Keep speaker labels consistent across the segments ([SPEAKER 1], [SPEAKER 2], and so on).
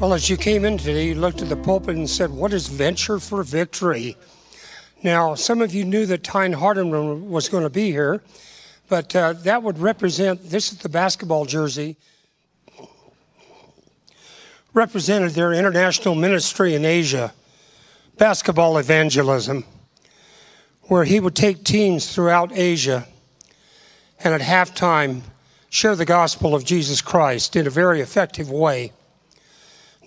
[SPEAKER 1] Well, as you came in today, you looked at the pulpit and said, What is Venture for Victory? Now, some of you knew that Tyne Hardeman was going to be here, but uh, that would represent this is the basketball jersey, represented their international ministry in Asia, basketball evangelism, where he would take teams throughout Asia and at halftime share the gospel of Jesus Christ in a very effective way.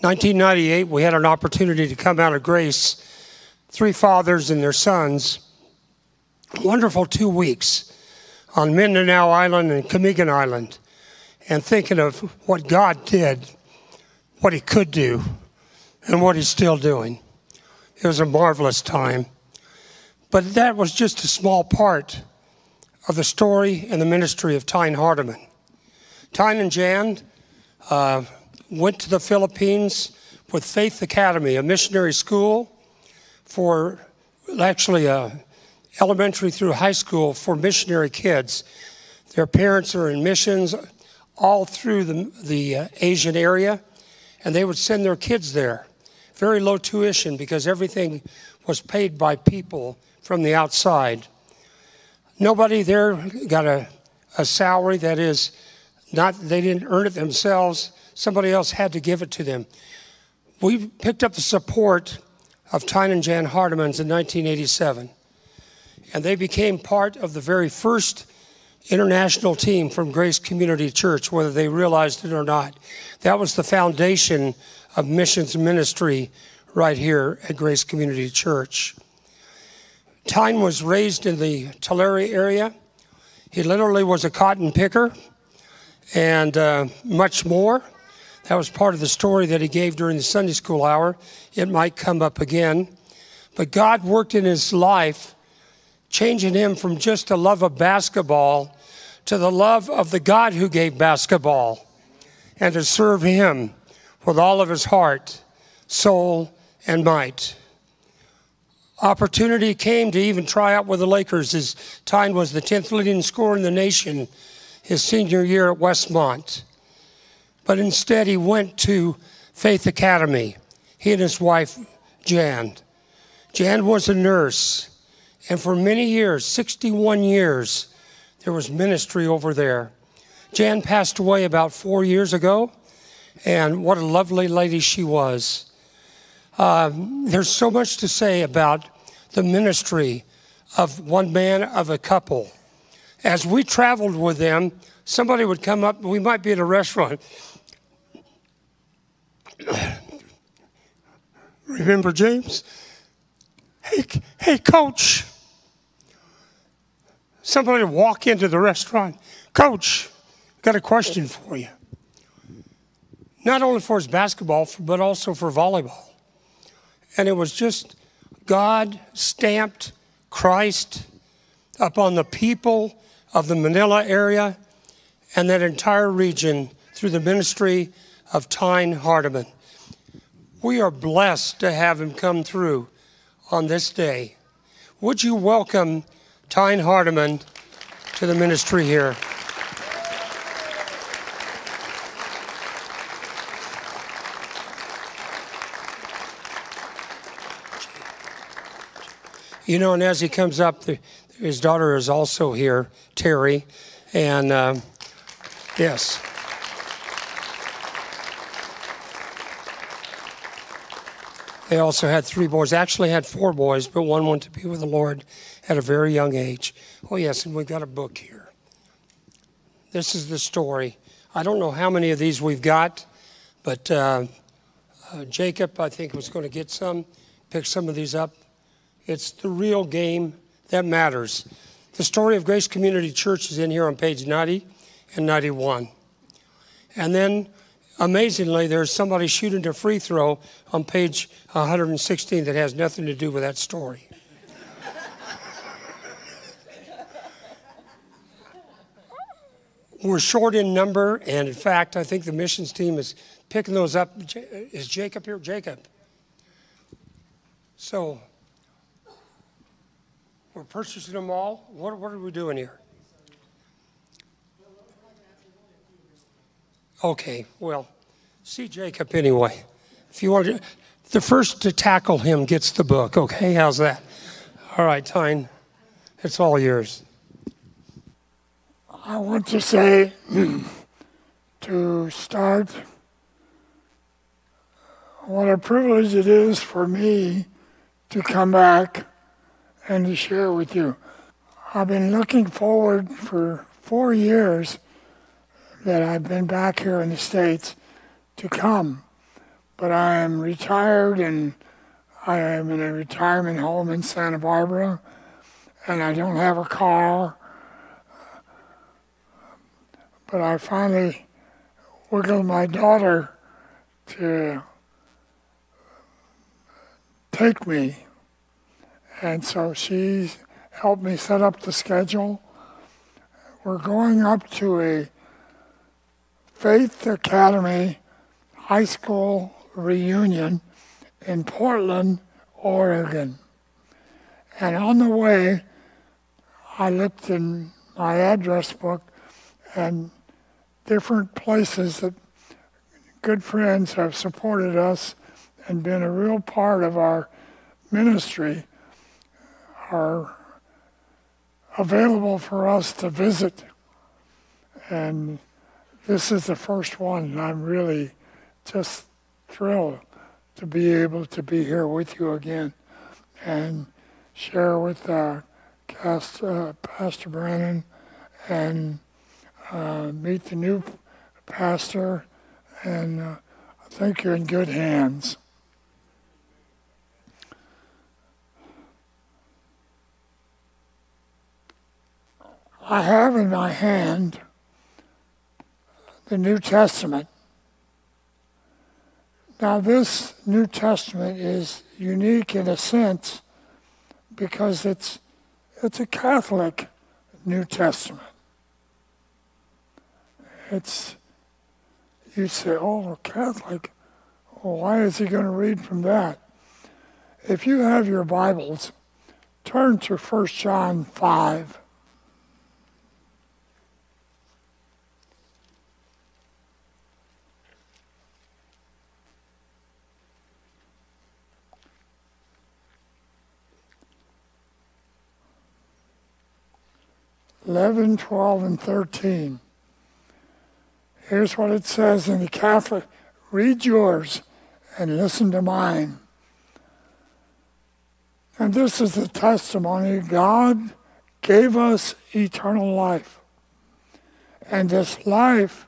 [SPEAKER 1] 1998, we had an opportunity to come out of grace, three fathers and their sons. Wonderful two weeks on Mindanao Island and Camiguin Island, and thinking of what God did, what He could do, and what He's still doing. It was a marvelous time. But that was just a small part of the story and the ministry of Tyne Hardeman. Tyne and Jan uh, went to the Philippines with Faith Academy, a missionary school for actually a uh, elementary through high school for missionary kids. Their parents are in missions all through the, the uh, Asian area, and they would send their kids there. Very low tuition because everything was paid by people from the outside. Nobody there got a, a salary that is not, they didn't earn it themselves. Somebody else had to give it to them. We picked up the support of Tyne and Jan Hardemans in 1987, and they became part of the very first international team from Grace Community Church, whether they realized it or not. That was the foundation of missions ministry right here at Grace Community Church. Tyne was raised in the Tulare area. He literally was a cotton picker and uh, much more. That was part of the story that he gave during the Sunday school hour. It might come up again. But God worked in his life, changing him from just a love of basketball to the love of the God who gave basketball and to serve him with all of his heart, soul, and might. Opportunity came to even try out with the Lakers. His time was the 10th leading scorer in the nation his senior year at Westmont. But instead, he went to Faith Academy, he and his wife, Jan. Jan was a nurse, and for many years 61 years there was ministry over there. Jan passed away about four years ago, and what a lovely lady she was. Uh, there's so much to say about the ministry of one man of a couple as we traveled with them, somebody would come up, we might be at a restaurant. Remember James? Hey, hey, coach. Somebody walk into the restaurant. Coach, got a question for you. Not only for his basketball, but also for volleyball. And it was just God stamped Christ upon the people of the Manila area and that entire region through the ministry of Tyne Hardeman. We are blessed to have him come through on this day. Would you welcome Tyne Hardeman to the ministry here? You know, and as he comes up, his daughter is also here, Terry, and uh, yes. They also had three boys. Actually, had four boys, but one went to be with the Lord at a very young age. Oh, yes, and we've got a book here. This is the story. I don't know how many of these we've got, but uh, uh, Jacob, I think, was going to get some, pick some of these up. It's the real game that matters. The story of Grace Community Church is in here on page 90 and 91. And then, amazingly, there's somebody shooting a free throw on page 116 that has nothing to do with that story. We're short in number, and in fact, I think the missions team is picking those up. Is Jacob here? Jacob. So, we're purchasing them all? What, what are we doing here? Okay, well, see Jacob anyway. If you want to, the first to tackle him gets the book. Okay, how's that? All right, Tyne, it's all yours.
[SPEAKER 2] I want to say to start what a privilege it is for me to come back and to share with you. I've been looking forward for four years that I've been back here in the States to come. But I am retired and I am in a retirement home in Santa Barbara and I don't have a car. But I finally wiggled my daughter to take me. And so she helped me set up the schedule. We're going up to a Faith Academy high school reunion in Portland, Oregon. And on the way, I looked in my address book and different places that good friends have supported us and been a real part of our ministry are available for us to visit. And this is the first one, and I'm really just thrilled to be able to be here with you again and share with uh, uh, Pastor Brennan and uh, meet the new pastor. And uh, I think you're in good hands. I have in my hand the New Testament. Now, this New Testament is unique in a sense because it's, it's a Catholic New Testament. It's, you say, oh, Catholic, why is he going to read from that? If you have your Bibles, turn to 1 John 5. 11, 12, and 13. Here's what it says in the Catholic read yours and listen to mine. And this is the testimony God gave us eternal life. And this life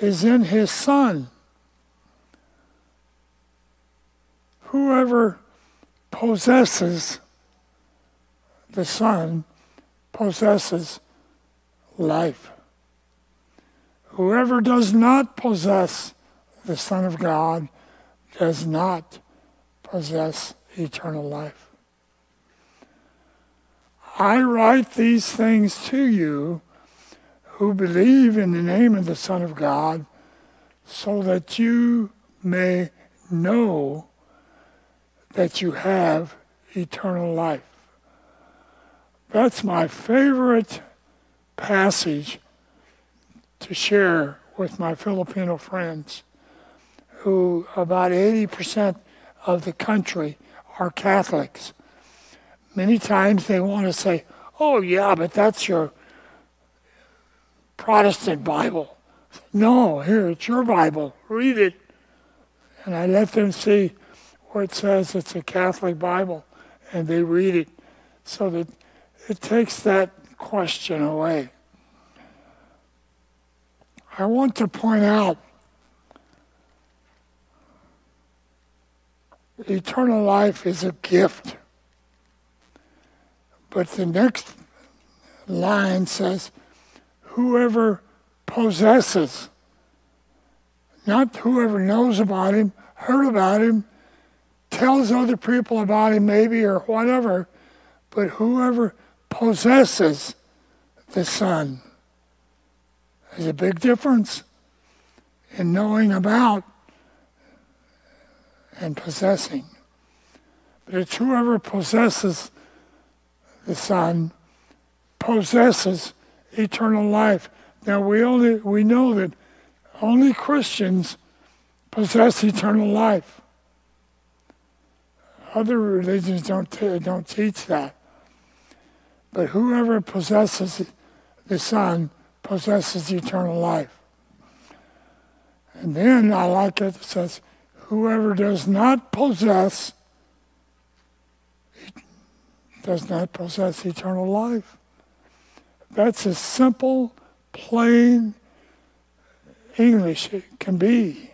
[SPEAKER 2] is in His Son. Whoever possesses the Son possesses life. Whoever does not possess the Son of God does not possess eternal life. I write these things to you who believe in the name of the Son of God so that you may know that you have eternal life. That's my favorite passage to share with my Filipino friends, who about 80% of the country are Catholics. Many times they want to say, oh, yeah, but that's your Protestant Bible. No, here, it's your Bible. Read it. And I let them see where it says it's a Catholic Bible, and they read it so that it takes that question away. I want to point out eternal life is a gift. But the next line says, whoever possesses, not whoever knows about him, heard about him, tells other people about him maybe or whatever, but whoever possesses the Son. There's a big difference in knowing about and possessing. But it's whoever possesses the Son possesses eternal life. Now we only we know that only Christians possess eternal life. Other religions don't, t- don't teach that. But whoever possesses the Son possesses eternal life. And then I like it, it says, whoever does not possess does not possess eternal life. That's as simple, plain English it can be.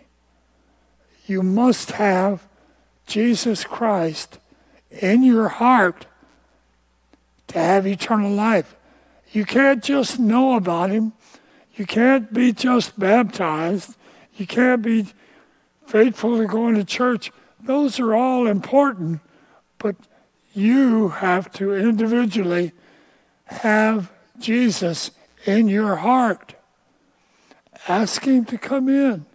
[SPEAKER 2] You must have Jesus Christ in your heart to have eternal life. You can't just know about Him. You can't be just baptized. You can't be faithful to going to church. Those are all important, but you have to individually have Jesus in your heart. Ask Him to come in.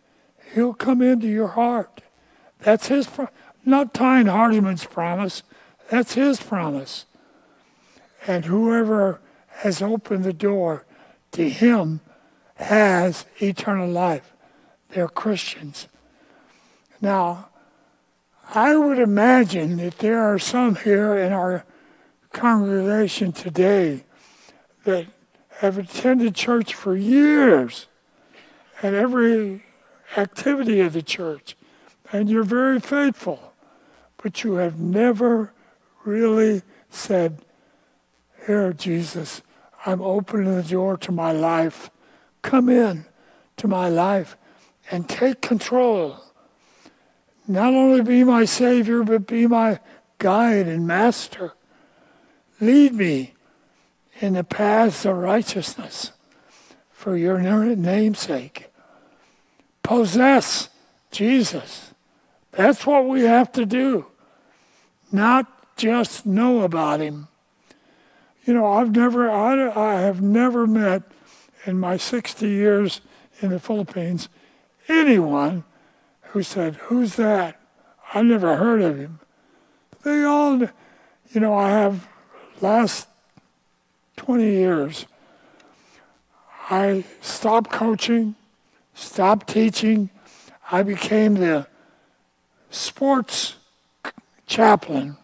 [SPEAKER 2] He'll come into your heart. That's His, pro- not Tyne Hardeman's promise. That's His promise. And whoever has opened the door to Him has eternal life. They're Christians. Now, I would imagine that there are some here in our congregation today that have attended church for years and every activity of the church, and you're very faithful, but you have never really said, Here, Jesus, I'm opening the door to my life. Come in to my life and take control. Not only be my Savior, but be my guide and master. Lead me in the paths of righteousness for your name's sake. Possess Jesus. That's what we have to do, not just know about him. You know, I've never, I, I have never met in my 60 years in the Philippines anyone who said, Who's that? I never heard of him. They all, you know, I have last 20 years, I stopped coaching, stopped teaching. I became the sports chaplain.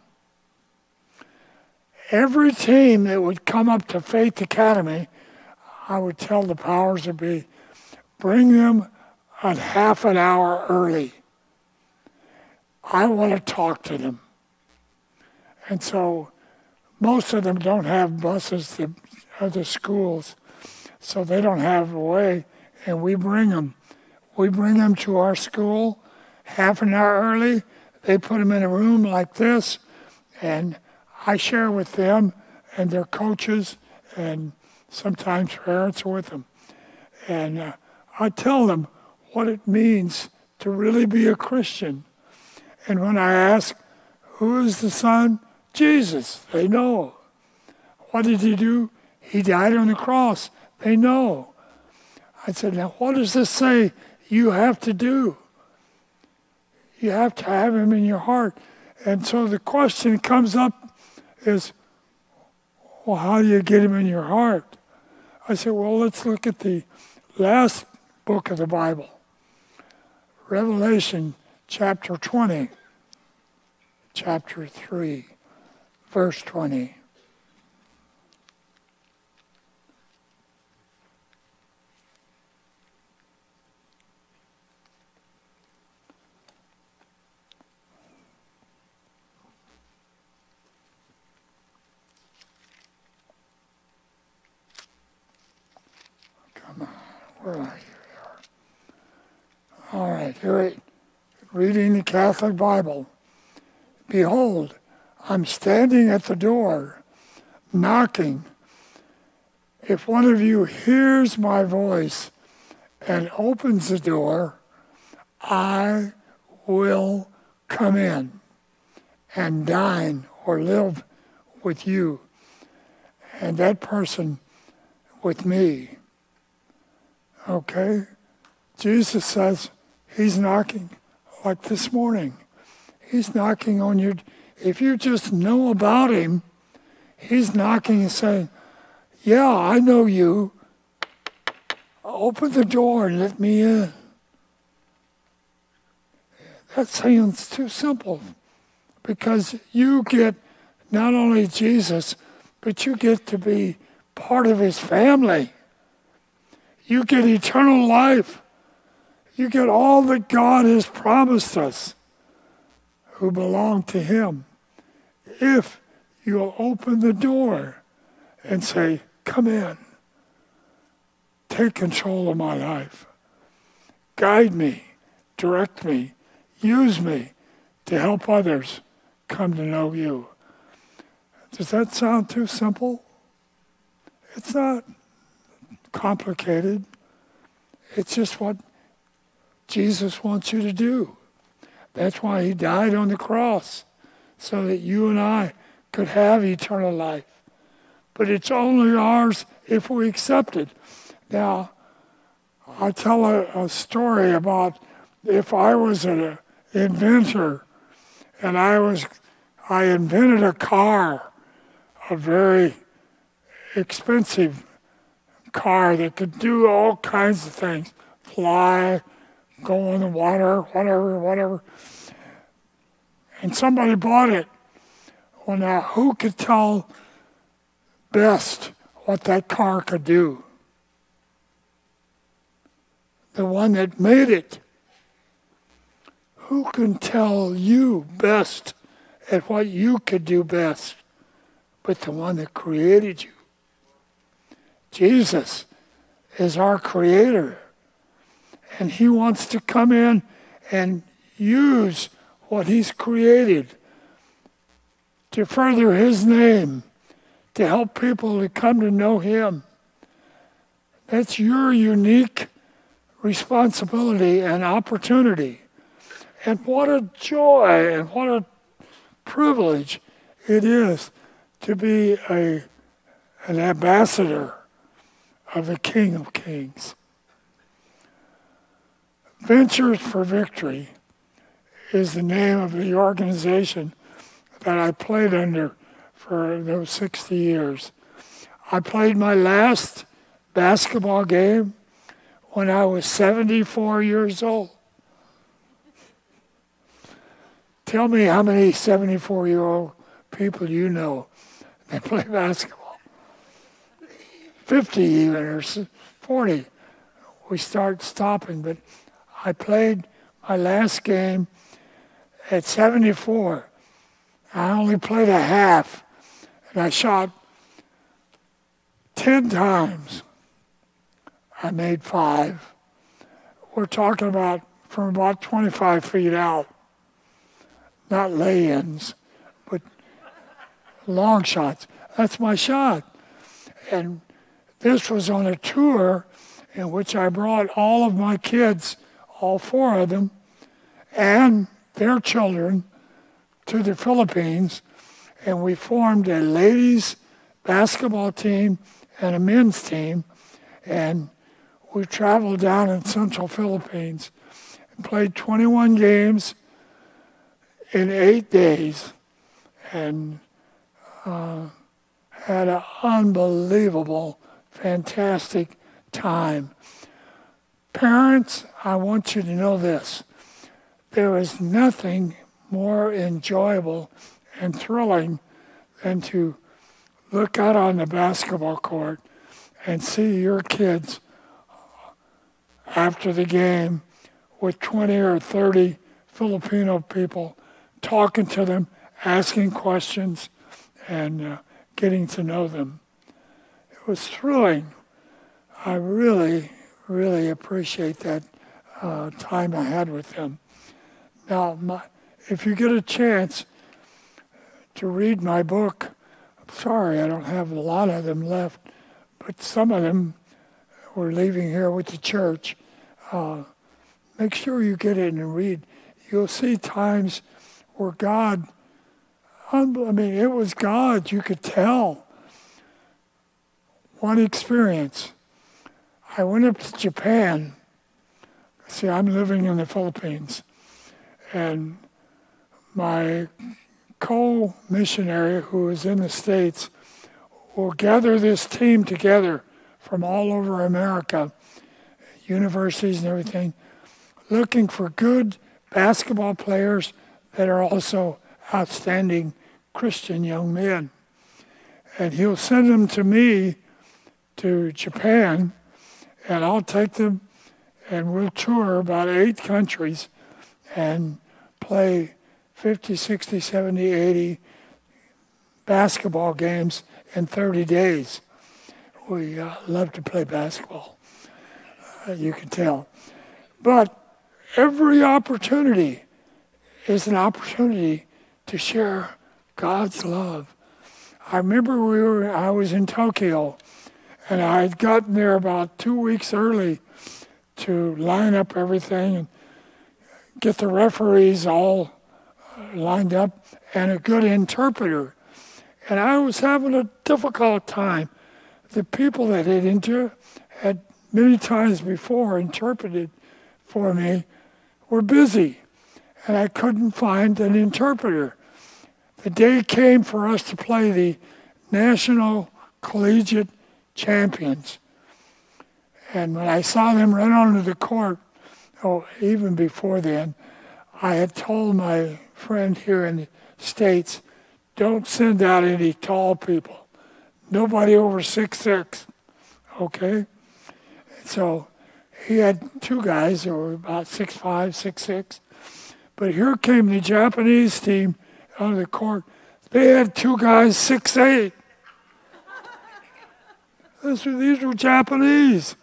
[SPEAKER 2] Every team that would come up to Faith Academy, I would tell the powers that be, bring them a half an hour early. I want to talk to them. And so most of them don't have buses to other schools, so they don't have a way, and we bring them. We bring them to our school half an hour early. They put them in a room like this, and I share with them and their coaches, and sometimes parents are with them. And uh, I tell them what it means to really be a Christian. And when I ask, who is the Son? Jesus. They know. What did he do? He died on the cross. They know. I said, now what does this say you have to do? You have to have him in your heart. And so the question comes up is, well, how do you get him in your heart? I said, well, let's look at the last book of the Bible, Revelation chapter 20, chapter 3 verse 20. Come on, where are? All right, here it. Reading the Catholic Bible. Behold, I'm standing at the door, knocking. If one of you hears my voice and opens the door, I will come in and dine or live with you and that person with me. Okay? Jesus says he's knocking like this morning. He's knocking on your if you just know about him, he's knocking and saying, Yeah, I know you. Open the door and let me in. That sounds too simple, because you get not only Jesus, but you get to be part of his family. You get eternal life. You get all that God has promised us who belong to him if you'll open the door and say, Come in. Take control of my life. Guide me, direct me, use me to help others come to know you. Does that sound too simple? It's not complicated. It's just what Jesus wants you to do. That's why he died on the cross, so that you and I could have eternal life. But it's only ours if we accept it. Now, I tell a, a story about if I was an inventor and I was I invented a car, a very expensive car that could do all kinds of things, fly, go in the water, whatever, whatever. And somebody bought it. Well, now who could tell best what that car could do? The one that made it. Who can tell you best at what you could do best but the one that created you? Jesus is our creator. And he wants to come in and use what he's created to further his name, to help people to come to know him. That's your unique responsibility and opportunity. And what a joy and what a privilege it is to be a, an ambassador of the King of Kings. Ventures for Victory is the name of the organization that I played under for those 60 years. I played my last basketball game when I was 74 years old. Tell me how many 74 year old people you know that play basketball. 50 even, or 40. We start stopping, but I played my last game at 74. I only played a half, and I shot 10 times. I made five. We're talking about from about 25 feet out, not lay ins, but long shots. That's my shot. And this was on a tour in which I brought all of my kids, all four of them, and their children to the Philippines, and we formed a ladies basketball team and a men's team, and we traveled down in central Philippines and played 21 games in eight days and uh, had an unbelievable, fantastic time. Parents, I want you to know this. There is nothing more enjoyable and thrilling than to look out on the basketball court and see your kids after the game with 20 or 30 Filipino people talking to them, asking questions, and uh, getting to know them. Was thrilling. I really, really appreciate that uh, time I had with them. Now, my, if you get a chance to read my book, I'm sorry I don't have a lot of them left, but some of them we're leaving here with the church. Uh, make sure you get it and read. You'll see times where God, I mean, it was God, you could tell. One experience. I went up to Japan. See, I'm living in the Philippines. And my co missionary who is in the States will gather this team together from all over America, universities and everything, looking for good basketball players that are also outstanding Christian young men. And he'll send them to me to Japan, and I'll take them and we'll tour about eight countries and play 50, 60, 70, 80 basketball games in 30 days. We uh, love to play basketball, uh, you can tell. But every opportunity is an opportunity to share God's love. I remember we were I was in Tokyo and I had gotten there about two weeks early to line up everything and get the referees all uh, lined up and a good interpreter. And I was having a difficult time. The people that had inter- had many times before interpreted for me were busy, and I couldn't find an interpreter. The day came for us to play the National Collegiate Champions. And when I saw them run onto the court, oh, even before then, I had told my friend here in the States, don't send out any tall people. Nobody over six six, okay? So he had two guys that were about six five, six six. But here came the Japanese team on the court. They had two guys six eight. These were Japanese.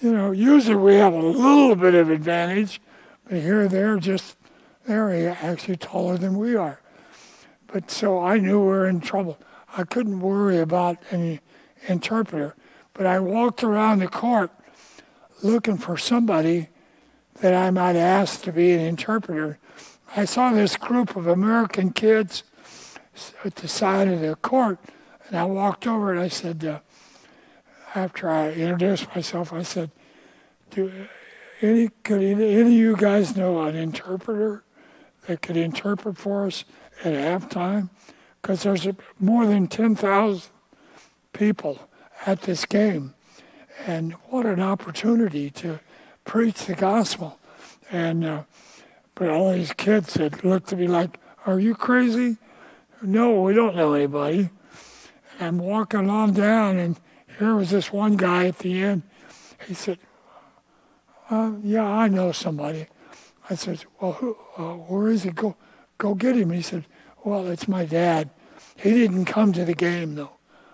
[SPEAKER 2] You know, usually we have a little bit of advantage, but here they're just they're actually taller than we are. But so I knew we were in trouble. I couldn't worry about any interpreter. But I walked around the court looking for somebody that I might ask to be an interpreter. I saw this group of American kids at the side of the court, and I walked over and I said, uh, after I introduced myself, I said, "Do any could any of you guys know an interpreter that could interpret for us at halftime?" Because there's more than ten thousand people at this game, and what an opportunity to preach the gospel. And uh, but all these kids that looked at me like, "Are you crazy?" No, we don't know anybody. I'm walking on down, and here was this one guy at the end. He said, uh, "Yeah, I know somebody." I said, "Well, who, uh, where is he? Go, go get him." He said, "Well, it's my dad. He didn't come to the game though."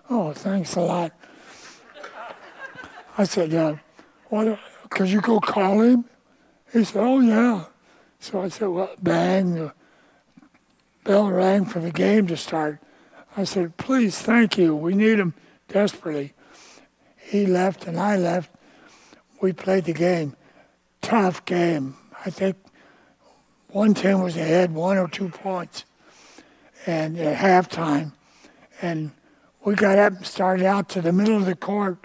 [SPEAKER 2] Oh, thanks a lot. I said, "Yeah, what? Could you go call him?" He said, "Oh yeah." So I said, "Well, bang." The bell rang for the game to start. I said, "Please, thank you. We need him desperately." He left and I left. We played the game. Tough game. I think one team was ahead one or two points and at halftime. And we got up and started out to the middle of the court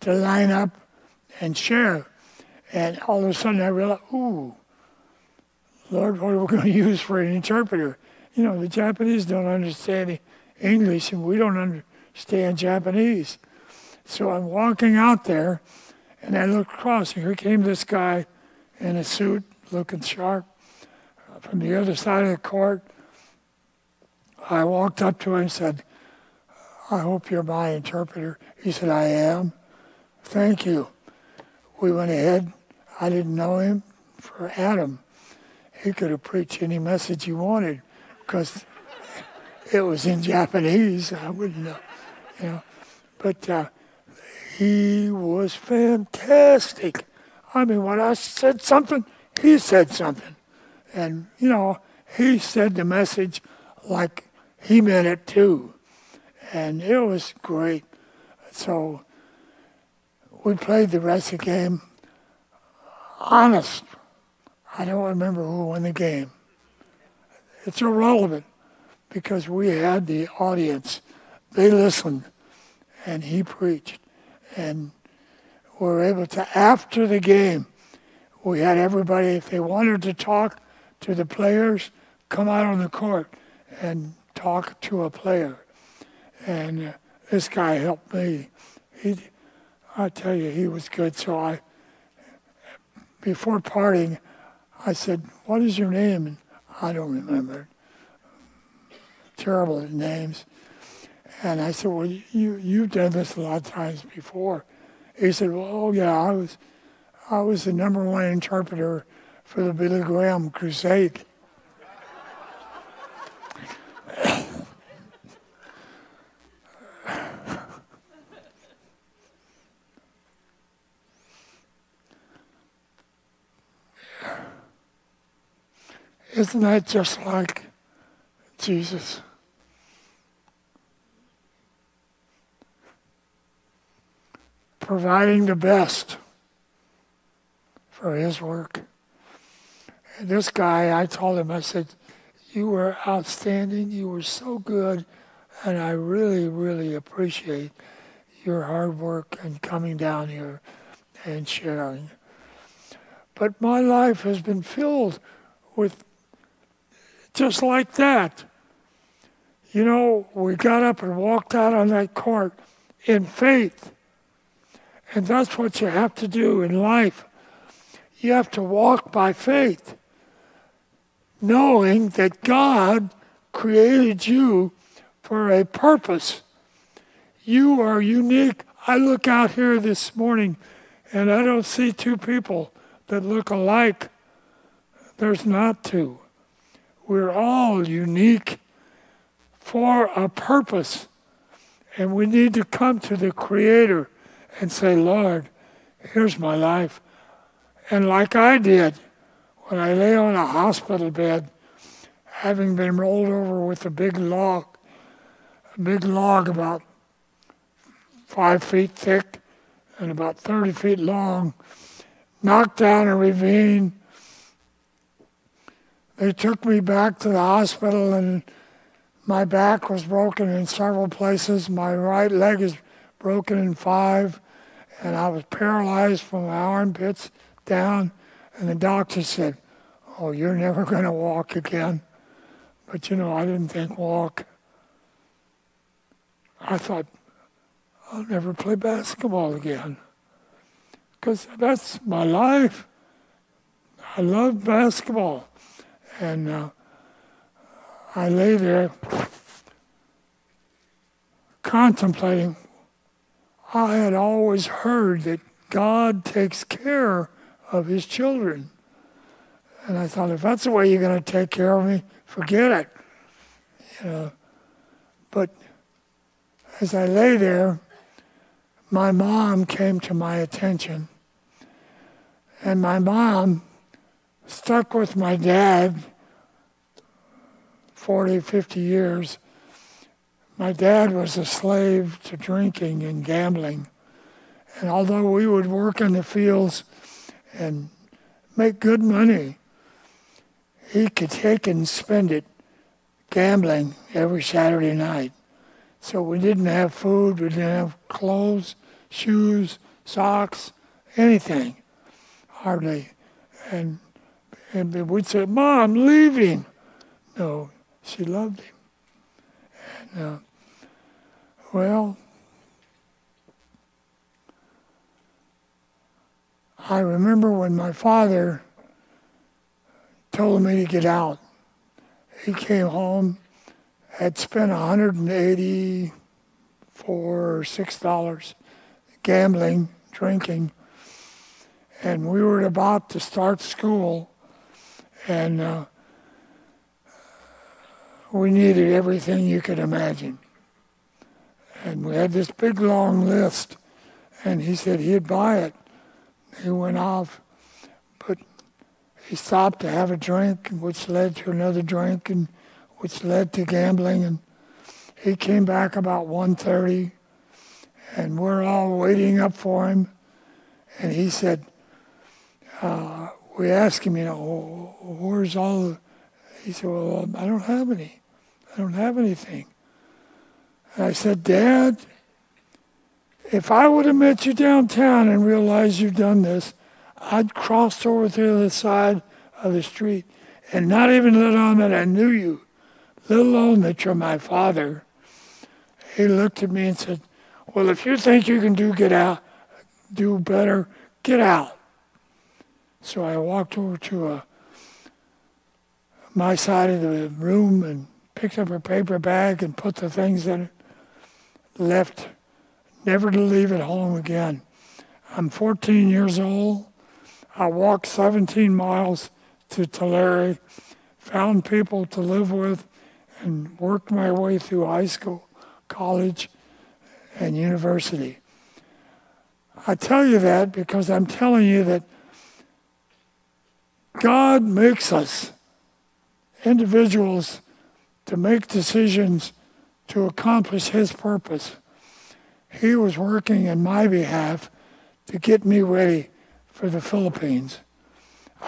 [SPEAKER 2] to line up and share. And all of a sudden I realized, ooh, Lord, what are we going to use for an interpreter? You know, the Japanese don't understand English and we don't understand Japanese. So I'm walking out there, and I look across, and here came this guy in a suit, looking sharp, from the other side of the court. I walked up to him and said, I hope you're my interpreter. He said, I am. Thank you. We went ahead. I didn't know him for Adam. He could have preached any message he wanted because it was in Japanese. I wouldn't know, you know. But uh, he was fantastic. I mean, when I said something, he said something. And, you know, he said the message like he meant it too. And it was great. So we played the rest of the game. Honest, I don't remember who won the game. It's irrelevant because we had the audience. They listened and he preached and we were able to, after the game, we had everybody, if they wanted to talk to the players, come out on the court and talk to a player. And uh, this guy helped me. He, I tell you, he was good. So I, before parting, I said, "What is your name?" And I don't remember. terrible names. And I said, well, you, you've done this a lot of times before. He said, well, oh yeah, I was, I was the number one interpreter for the Billy Graham Crusade. Isn't that just like Jesus? Providing the best for his work. And this guy, I told him, I said, You were outstanding. You were so good. And I really, really appreciate your hard work and coming down here and sharing. But my life has been filled with just like that. You know, we got up and walked out on that court in faith. And that's what you have to do in life. You have to walk by faith, knowing that God created you for a purpose. You are unique. I look out here this morning and I don't see two people that look alike. There's not two. We're all unique for a purpose. And we need to come to the Creator and say, Lord, here's my life. And like I did when I lay on a hospital bed, having been rolled over with a big log, a big log about five feet thick and about 30 feet long, knocked down a ravine they took me back to the hospital and my back was broken in several places. My right leg is broken in five, and I was paralyzed from my armpits down. And the doctor said, Oh, you're never going to walk again. But you know, I didn't think walk. I thought, I'll never play basketball again. Because that's my life. I love basketball. And uh, I lay there contemplating. I had always heard that God takes care of his children. And I thought, if that's the way you're going to take care of me, forget it. You know. But as I lay there, my mom came to my attention. And my mom stuck with my dad 40, 50 years. My dad was a slave to drinking and gambling. And although we would work in the fields and make good money, he could take and spend it gambling every Saturday night. So we didn't have food, we didn't have clothes, shoes, socks, anything, hardly. And and we'd say, Mom, leave him. No, she loved him. And, uh, well, I remember when my father told me to get out. He came home, had spent 184 or six dollars gambling, drinking, and we were about to start school and uh, we needed everything you could imagine. And we had this big long list, and he said he'd buy it. He went off, but he stopped to have a drink, which led to another drink, and which led to gambling. And he came back about 1.30, and we're all waiting up for him. And he said, uh, we asked him, you know, where's all the, he said, well, I don't have any. I don't have anything. And I said, Dad, if I would have met you downtown and realized you'd done this, I'd crossed over to the other side of the street and not even let on that I knew you, let alone that you're my father. He looked at me and said, Well, if you think you can do get out, do better, get out. So I walked over to a, uh, my side of the room and picked up a paper bag and put the things in it, left, never to leave it home again. I'm 14 years old. I walked 17 miles to Tulare, found people to live with, and worked my way through high school, college, and university. I tell you that because I'm telling you that God makes us individuals to make decisions to accomplish His purpose. He was working in my behalf to get me ready for the Philippines.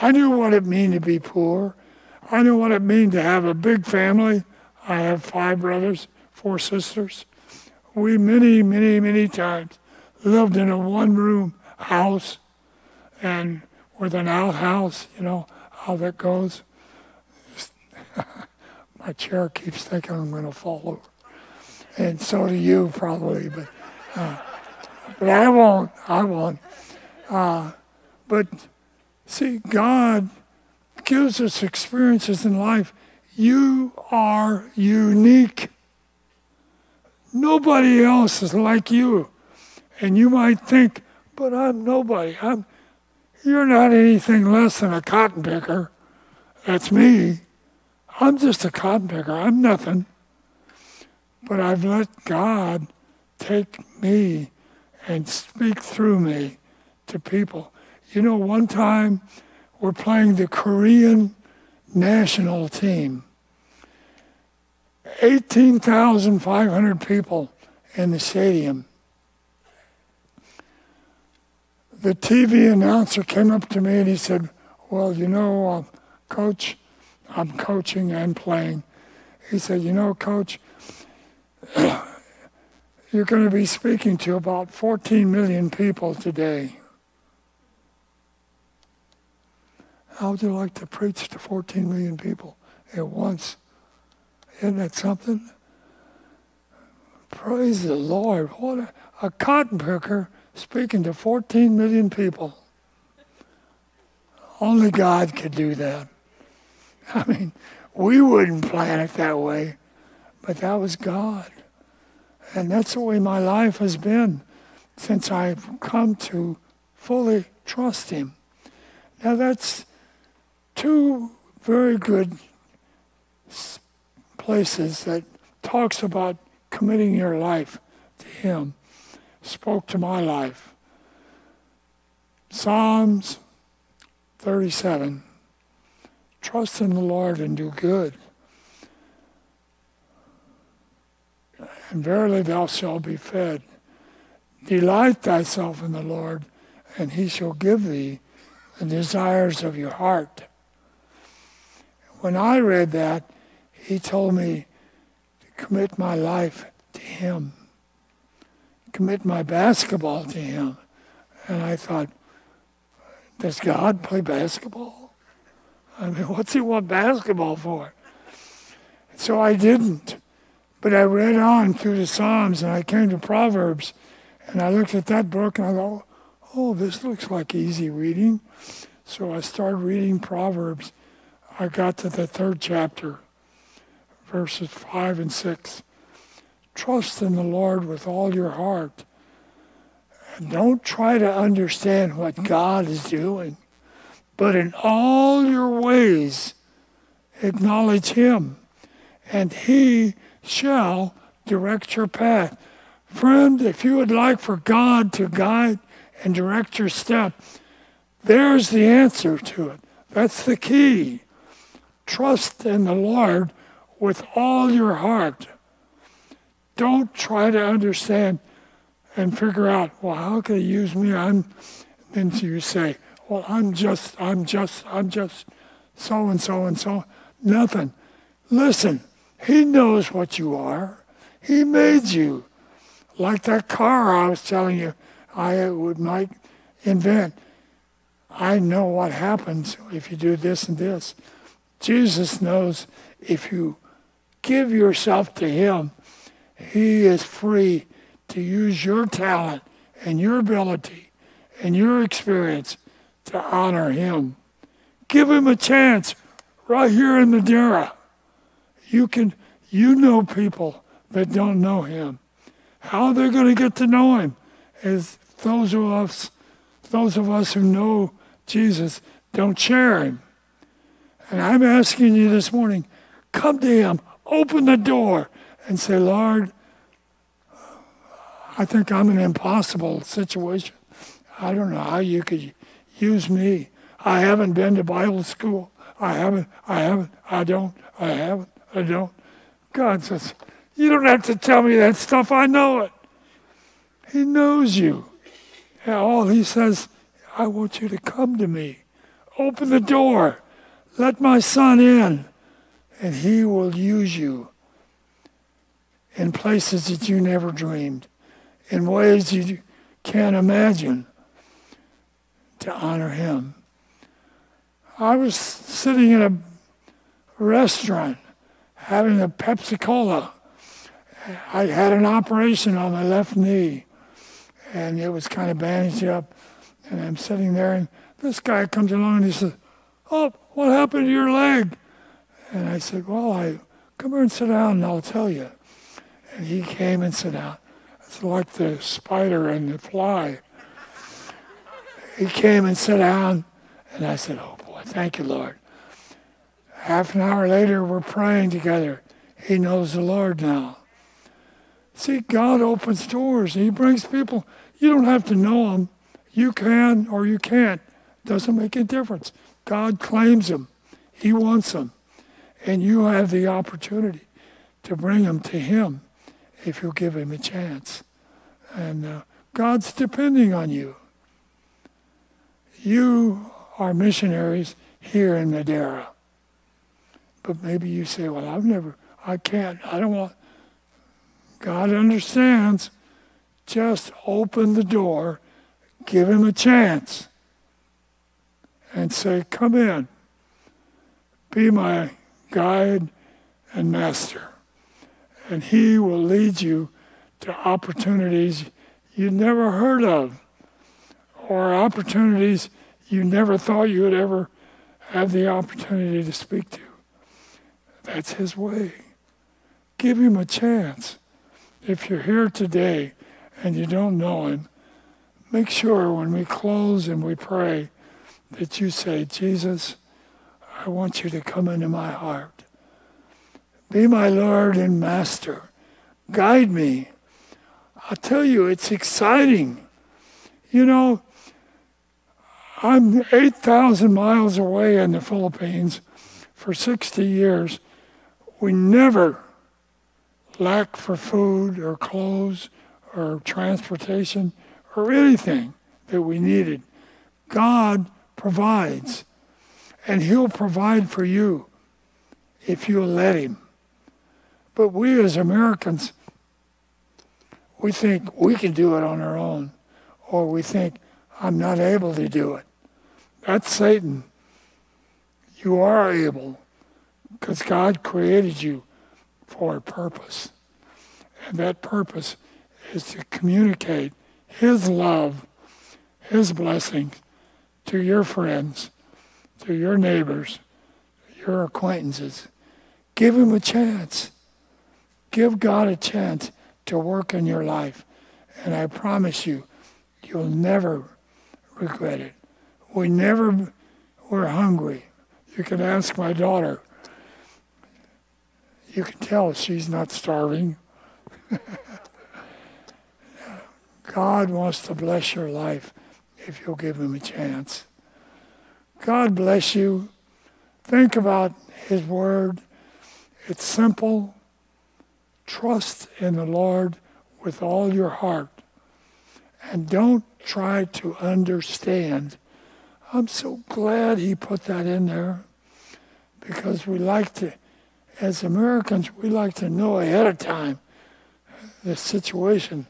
[SPEAKER 2] I knew what it meant to be poor. I knew what it meant to have a big family. I have five brothers, four sisters. We many, many, many times lived in a one room house and with an outhouse, you know how that goes. My chair keeps thinking I'm going to fall over. And so do you probably, but, uh, but I won't. I won't. Uh, but see, God gives us experiences in life. You are unique. Nobody else is like you. And you might think, but I'm nobody. I'm, you're not anything less than a cotton picker. That's me. I'm just a cotton picker. I'm nothing. But I've let God take me and speak through me to people. You know, one time we're playing the Korean national team. 18,500 people in the stadium the TV announcer came up to me and he said, Well, you know, uh, coach, I'm coaching and playing. He said, You know, coach, you're going to be speaking to about 14 million people today. How would you like to preach to 14 million people at once? Isn't that something? Praise the Lord. What a, a cotton picker speaking to 14 million people. Only God could do that. I mean, we wouldn't plan it that way, but that was God. And that's the way my life has been since I've come to fully trust Him. Now, that's two very good places that talks about committing your life to Him spoke to my life. Psalms 37 Trust in the Lord and do good. And verily thou shalt be fed. Delight thyself in the Lord, and he shall give thee the desires of your heart. When I read that, he told me to commit my life to him commit my basketball to him. And I thought, does God play basketball? I mean, what's he want basketball for? So I didn't. But I read on through the Psalms and I came to Proverbs and I looked at that book and I thought, oh, this looks like easy reading. So I started reading Proverbs. I got to the third chapter, verses 5 and 6. Trust in the Lord with all your heart. And don't try to understand what God is doing, but in all your ways acknowledge Him, and He shall direct your path. Friend, if you would like for God to guide and direct your step, there's the answer to it. That's the key. Trust in the Lord with all your heart. Don't try to understand and figure out, well, how can he use me? I'm, then you say, well, I'm just, I'm just, I'm just so and so and so. Nothing. Listen, he knows what you are. He made you. Like that car I was telling you I would might invent. I know what happens if you do this and this. Jesus knows if you give yourself to him, he is free to use your talent and your ability and your experience to honor Him. Give Him a chance right here in Madera. You can, You know people that don't know him. How they're going to get to know him is those of us, those of us who know Jesus don't share him. And I'm asking you this morning, come to him, open the door, and say, Lord, I think I'm in an impossible situation. I don't know how you could use me. I haven't been to Bible school. I haven't, I haven't, I don't, I haven't, I don't. God says, You don't have to tell me that stuff. I know it. He knows you. And all he says, I want you to come to me. Open the door. Let my son in. And he will use you in places that you never dreamed in ways you can't imagine to honor him. I was sitting in a restaurant having a Pepsi Cola. I had an operation on my left knee and it was kind of bandaged up. And I'm sitting there and this guy comes along and he says, Oh, what happened to your leg? And I said, Well, I come here and sit down and I'll tell you. And he came and sat down. It's like the spider and the fly. He came and sat down, and I said, Oh boy, thank you, Lord. Half an hour later, we're praying together. He knows the Lord now. See, God opens doors. He brings people. You don't have to know them. You can or you can't. Doesn't make a difference. God claims them. He wants them. And you have the opportunity to bring them to Him if you give him a chance. And uh, God's depending on you. You are missionaries here in Madera. But maybe you say, well, I've never, I can't, I don't want. God understands. Just open the door, give him a chance, and say, come in. Be my guide and master and He will lead you to opportunities you never heard of or opportunities you never thought you would ever have the opportunity to speak to. That's His way. Give Him a chance. If you're here today and you don't know Him, make sure when we close and we pray that you say, Jesus, I want you to come into my heart. Be my Lord and Master. Guide me. I'll tell you, it's exciting. You know, I'm 8,000 miles away in the Philippines for 60 years. We never lack for food or clothes or transportation or anything that we needed. God provides, and He'll provide for you if you'll let Him. But we as Americans, we think we can do it on our own, or we think, I'm not able to do it. That's Satan. You are able because God created you for a purpose. And that purpose is to communicate His love, His blessings to your friends, to your neighbors, your acquaintances. Give Him a chance. Give God a chance to work in your life. And I promise you, you'll never regret it. We never were hungry. You can ask my daughter. You can tell she's not starving. God wants to bless your life if you'll give him a chance. God bless you. Think about his word. It's simple. Trust in the Lord with all your heart. And don't try to understand. I'm so glad he put that in there because we like to, as Americans, we like to know ahead of time the situation,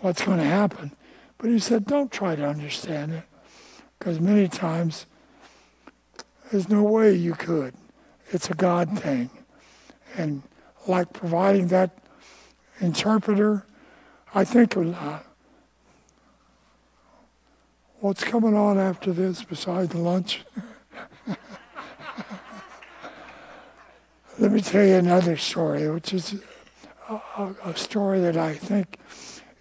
[SPEAKER 2] what's going to happen. But he said, don't try to understand it because many times there's no way you could. It's a God thing. And like providing that interpreter. I think uh, what's coming on after this besides lunch? Let me tell you another story, which is a, a, a story that I think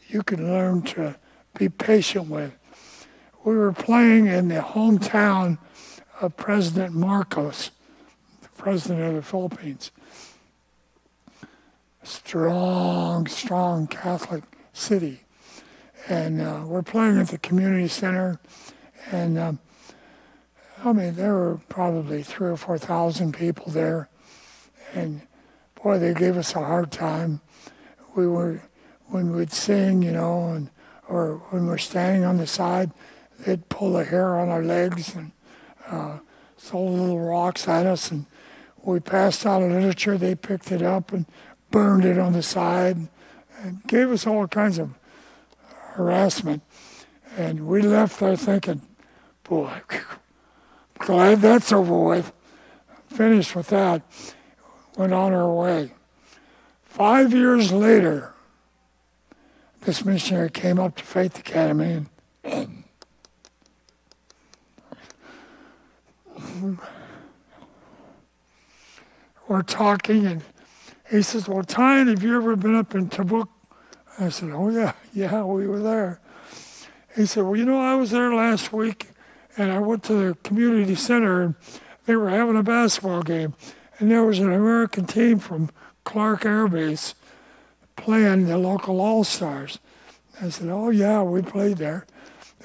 [SPEAKER 2] you can learn to be patient with. We were playing in the hometown of President Marcos, the president of the Philippines. Strong, strong Catholic city. And uh, we're playing at the community center. And um, I mean, there were probably three or 4,000 people there. And boy, they gave us a hard time. We were, when we'd sing, you know, and or when we're standing on the side, they'd pull the hair on our legs and uh, throw little rocks at us. And we passed out literature, they picked it up and burned it on the side and gave us all kinds of harassment. And we left there thinking, boy, glad that's over with. Finished with that went on her way. Five years later, this missionary came up to Faith Academy and we're talking and he says, Well, Tyne, have you ever been up in Tabuk? I said, Oh, yeah, yeah, we were there. He said, Well, you know, I was there last week and I went to the community center and they were having a basketball game and there was an American team from Clark Air Base playing the local All Stars. I said, Oh, yeah, we played there.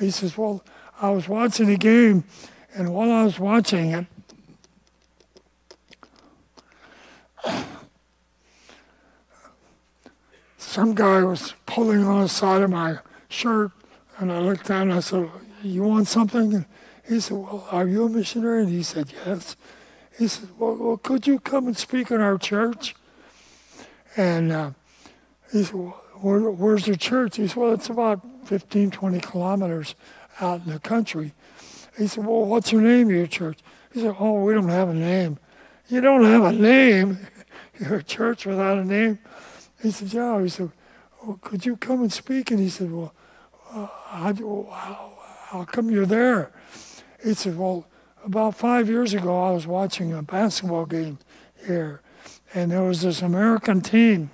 [SPEAKER 2] He says, Well, I was watching the game, and while I was watching it, some guy was pulling on the side of my shirt, and I looked down and I said, You want something? And he said, Well, are you a missionary? And he said, Yes. He said, well, well, could you come and speak in our church? And uh, he said, well, where, where's the church? He said, well, it's about 15, 20 kilometers out in the country. He said, well, what's your name of your church? He said, oh, we don't have a name. You don't have a name? You're a church without a name? He said, yeah. He said, well, could you come and speak? And he said, well, uh, how, how, how come you're there? He said, well, about five years ago, I was watching a basketball game here, and there was this American team.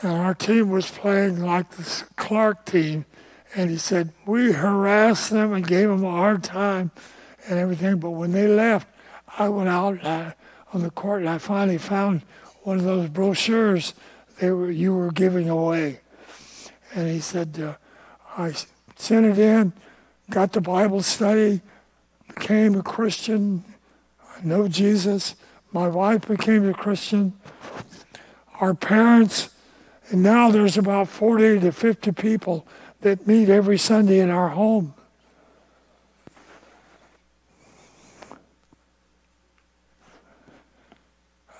[SPEAKER 2] And our team was playing like this Clark team. And he said, We harassed them and gave them a hard time and everything. But when they left, I went out uh, on the court and I finally found one of those brochures they were, you were giving away. And he said, uh, I sent it in, got the Bible study, became a Christian, I know Jesus. My wife became a Christian. Our parents, and now there's about 40 to 50 people that meet every Sunday in our home.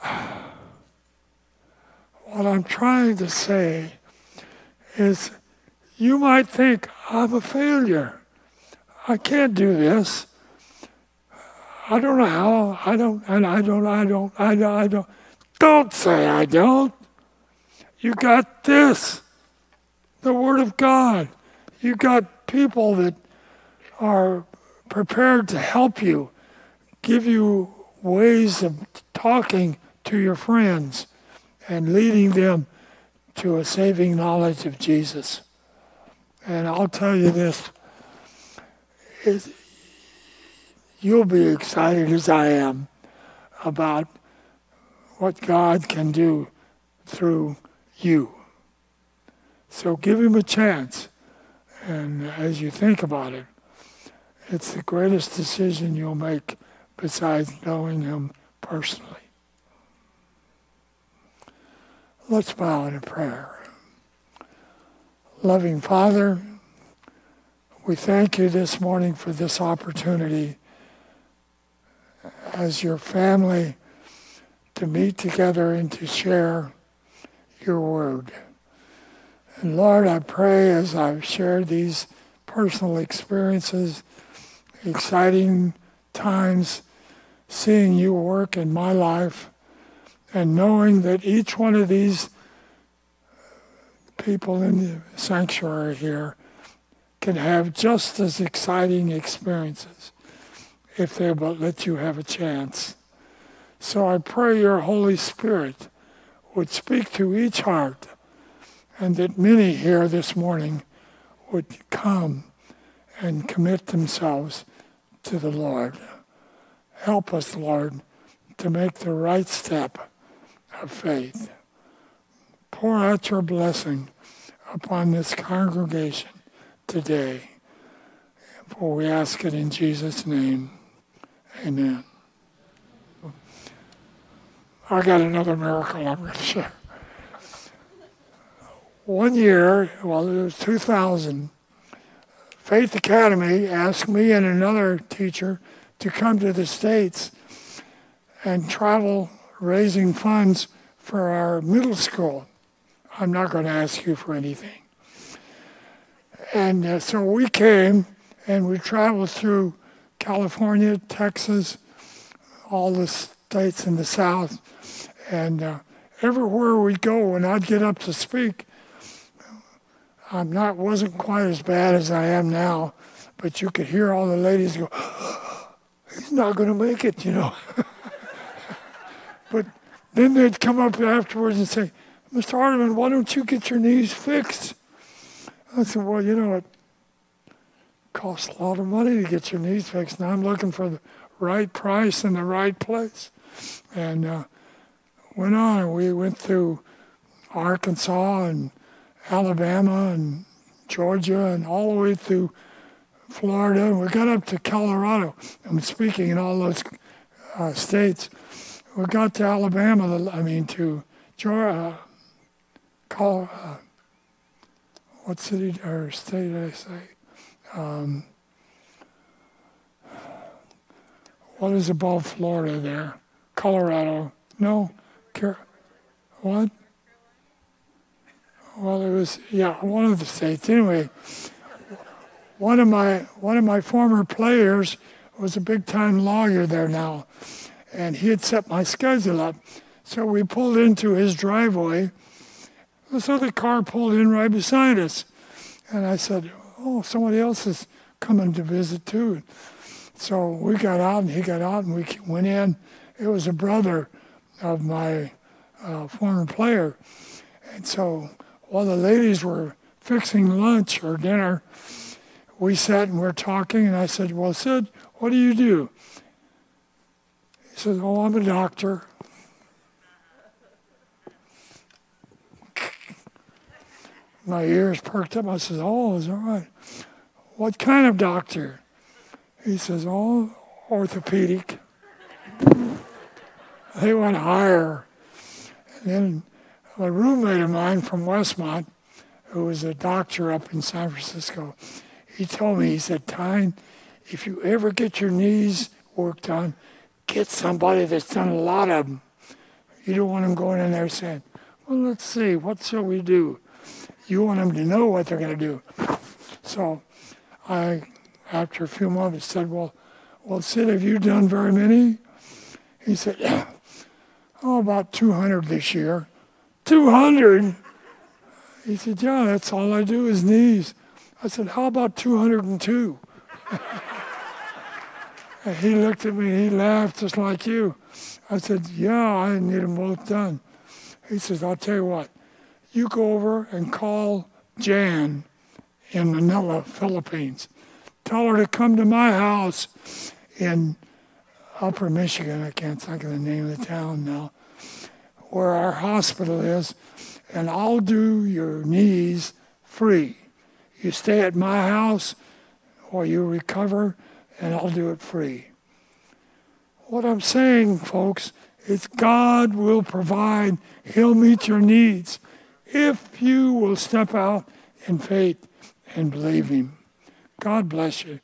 [SPEAKER 2] What I'm trying to say is you might think, I'm a failure. I can't do this. I don't know how. I don't, and I don't, I don't, I don't, I don't. Don't say I don't. You got this the Word of God. You got people that are prepared to help you, give you ways of talking to your friends and leading them to a saving knowledge of Jesus. And I'll tell you this is you'll be excited as I am about what God can do through you. So give him a chance. And as you think about it, it's the greatest decision you'll make besides knowing him personally. Let's bow in prayer. Loving Father, we thank you this morning for this opportunity as your family to meet together and to share your word. And Lord, I pray as I've shared these personal experiences, exciting times, seeing you work in my life and knowing that each one of these people in the sanctuary here can have just as exciting experiences if they but let you have a chance. So I pray your Holy Spirit would speak to each heart and that many here this morning would come and commit themselves to the Lord. Help us, Lord, to make the right step of faith. Pour out your blessing upon this congregation today. For we ask it in Jesus' name. Amen. I got another miracle I'm going to share. One year, well, it was 2000, Faith Academy asked me and another teacher to come to the States and travel raising funds for our middle school. I'm not going to ask you for anything. And uh, so we came and we traveled through California, Texas, all the states in the South. And uh, everywhere we'd go, when I'd get up to speak, I'm not wasn't quite as bad as I am now, but you could hear all the ladies go, "He's not going to make it," you know. then they'd come up afterwards and say, "Mr. Hardeman, why don't you get your knees fixed?" I said, "Well, you know, it costs a lot of money to get your knees fixed, and I'm looking for the right price in the right place." And uh, went on. We went through Arkansas and Alabama and Georgia and all the way through Florida. And we got up to Colorado. I'm speaking in all those uh, states. We got to Alabama, I mean, to Georgia, Colorado, uh, what city or state did I say? Um, what is above Florida there? Colorado. No, Car- what? well, it was yeah, one of the states. Anyway, one of my one of my former players was a big time lawyer there now, and he had set my schedule up. So we pulled into his driveway. This other car pulled in right beside us, and I said, "Oh, somebody else is coming to visit too." So we got out, and he got out, and we went in. It was a brother of my uh, former player, and so while the ladies were fixing lunch or dinner, we sat and we are talking, and I said, Well, Sid, what do you do? He said, Oh, I'm a doctor. My ears perked up. I said, Oh, is that right? What kind of doctor? He says, Oh, orthopedic. they went higher. And then a roommate of mine from Westmont, who was a doctor up in San Francisco, he told me, he said, Tyne, if you ever get your knees worked on, get somebody that's done a lot of them. You don't want them going in there saying, well, let's see, what shall we do? You want them to know what they're going to do. So I, after a few moments, said, well, well, Sid, have you done very many? He said, oh, about 200 this year. 200? He said, Yeah, that's all I do is knees. I said, How about 202? and he looked at me, he laughed just like you. I said, Yeah, I need them both done. He says, I'll tell you what, you go over and call Jan in Manila, Philippines. Tell her to come to my house in Upper Michigan. I can't think of the name of the town now where our hospital is, and I'll do your knees free. You stay at my house or you recover, and I'll do it free. What I'm saying, folks, is God will provide, He'll meet your needs if you will step out in faith and believe Him. God bless you.